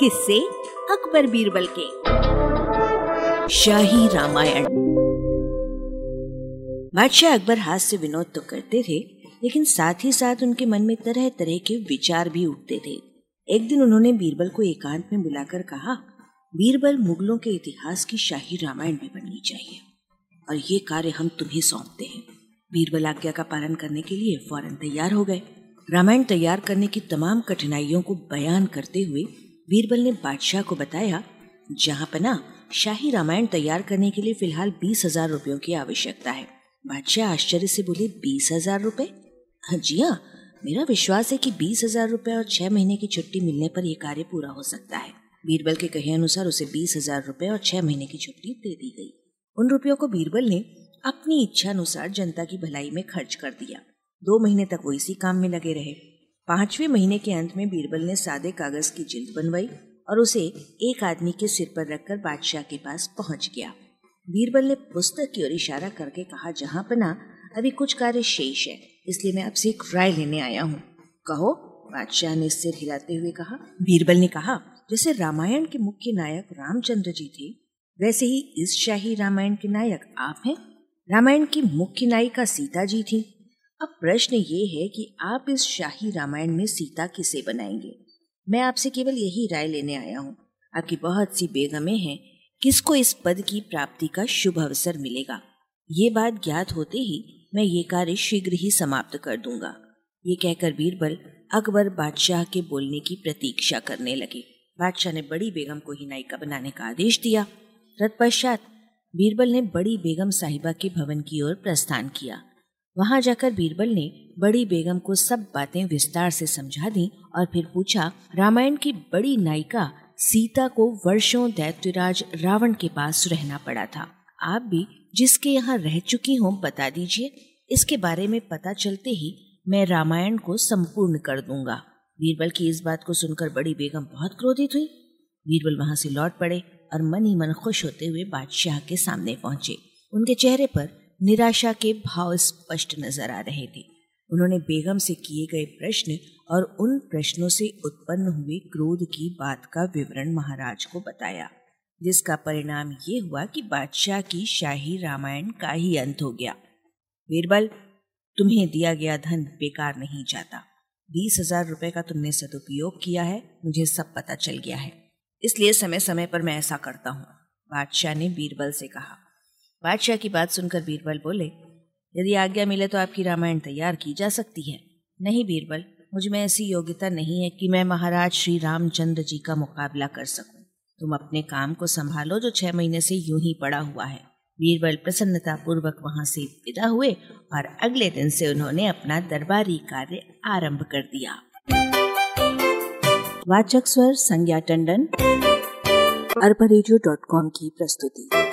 किससे अकबर बीरबल के। शाही रामायण। बादशाह अकबर हाथ से विनोद तो करते थे, लेकिन साथ ही साथ उनके मन में तरह तरह के विचार भी उठते थे। एक दिन उन्होंने बीरबल को एकांत में बुलाकर कहा, बीरबल, मुगलों के इतिहास की शाही रामायण भी बननी चाहिए, और ये कार्य हम तुम्हें सौंपते हैं बीरबल आज्ञा का पालन करने के लिए फ़ौरन तैयार हो गए। रामायण तैयार करने की तमाम कठिनाइयों को बयान करते हुए बीरबल ने बादशाह को बताया, जहाँ पना शाही रामायण तैयार करने के लिए फ़िलहाल बीस हज़ार रुपयों की आवश्यकता है। बादशाह आश्चर्य से बोले, बीस हज़ार रुपए? हाँ जी हाँ मेरा विश्वास है कि बीस हज़ार रुपए और छह महीने की छुट्टी मिलने पर यह कार्य पूरा हो सकता है। बीरबल के कहे अनुसार उसे बीस हज़ार रुपए और छह महीने की छुट्टी दे दी गई। उन रुपयों को बीरबल ने अपनी इच्छा अनुसार जनता की भलाई में खर्च कर दिया। दो महीने तक वो इसी काम में लगे रहे। पाँचवें महीने के अंत में बीरबल ने सादे कागज़ की जिल्द बनवाई और उसे एक आदमी के सिर पर रखकर बादशाह के पास पहुँच गया। बीरबल ने पुस्तक की ओर इशारा करके कहा, जहाँ पना, अभी कुछ कार्य शेष है, इसलिए मैं आपसे एक राय लेने आया हूँ। कहो, बादशाह ने सिर हिलाते हुए कहा। बीरबल ने कहा, जैसे रामायण के मुख्य नायक रामचंद्र जी थे, वैसे ही इस शाही रामायण के नायक आप हैं। रामायण की मुख्य नायिका सीता जी थी। अब प्रश्न ये है कि आप इस शाही रामायण में सीता किसे बनाएँगे? मैं आपसे केवल यही राय लेने आया हूँ। आपकी बहुत सी बेगमें हैं, किसको इस पद की प्राप्ति का शुभ अवसर मिलेगा? ये बात ज्ञात होते ही मैं ये कार्य शीघ्र ही समाप्त कर दूँगा। ये कहकर बीरबल अकबर बादशाह के बोलने की प्रतीक्षा करने लगे। बादशाह ने बड़ी बेगम को ही नायिका बनाने का आदेश दिया। तत्पश्चात बीरबल ने बड़ी बेगम साहिबा के भवन की ओर प्रस्थान किया। वहाँ जाकर बीरबल ने बड़ी बेगम को सब बातें विस्तार से समझा दी और फिर पूछा, रामायण की बड़ी नायिका सीता को वर्षों दैत्यराज रावण के पास रहना पड़ा था। आप भी जिसके यहाँ रह चुकी हूँ बता दीजिए। इसके बारे में पता चलते ही मैं रामायण को संपूर्ण कर दूँगा। बीरबल की इस बात को सुनकर बड़ी बेगम बहुत क्रोधित हुई। बीरबल वहाँ से लौट पड़े और मन ही मन खुश होते हुए बादशाह के सामने पहुँचे। उनके चेहरे पर निराशा के भाव स्पष्ट नज़र आ रहे थे। उन्होंने बेगम से किए गए प्रश्न और उन प्रश्नों से उत्पन्न हुए क्रोध की बात का विवरण महाराज को बताया, जिसका परिणाम ये हुआ कि बादशाह की शाही रामायण का ही अंत हो गया। बीरबल तुम्हें दिया गया धन बेकार नहीं जाता। बीस हज़ार रुपए का तुमने सदुपयोग किया है, मुझे सब पता चल गया है। इसलिए समय समय पर मैं ऐसा करता हूँ, बादशाह ने बीरबल से कहा। बादशाह की बात सुनकर बीरबल बोले, यदि आज्ञा मिले तो आपकी रामायण तैयार की जा सकती है। नहीं बीरबल, मुझमें ऐसी योग्यता नहीं है कि मैं महाराज श्री रामचंद्र जी का मुकाबला कर सकूँ। तुम अपने काम को संभालो जो छह महीने से यूँ ही पड़ा हुआ है। बीरबल प्रसन्नता पूर्वक वहाँ से विदा हुए और अगले दिन से उन्होंने अपना दरबारी कार्य आरंभ कर दिया। वाचक स्वर संज्ञा टंडन, अरबा की प्रस्तुति।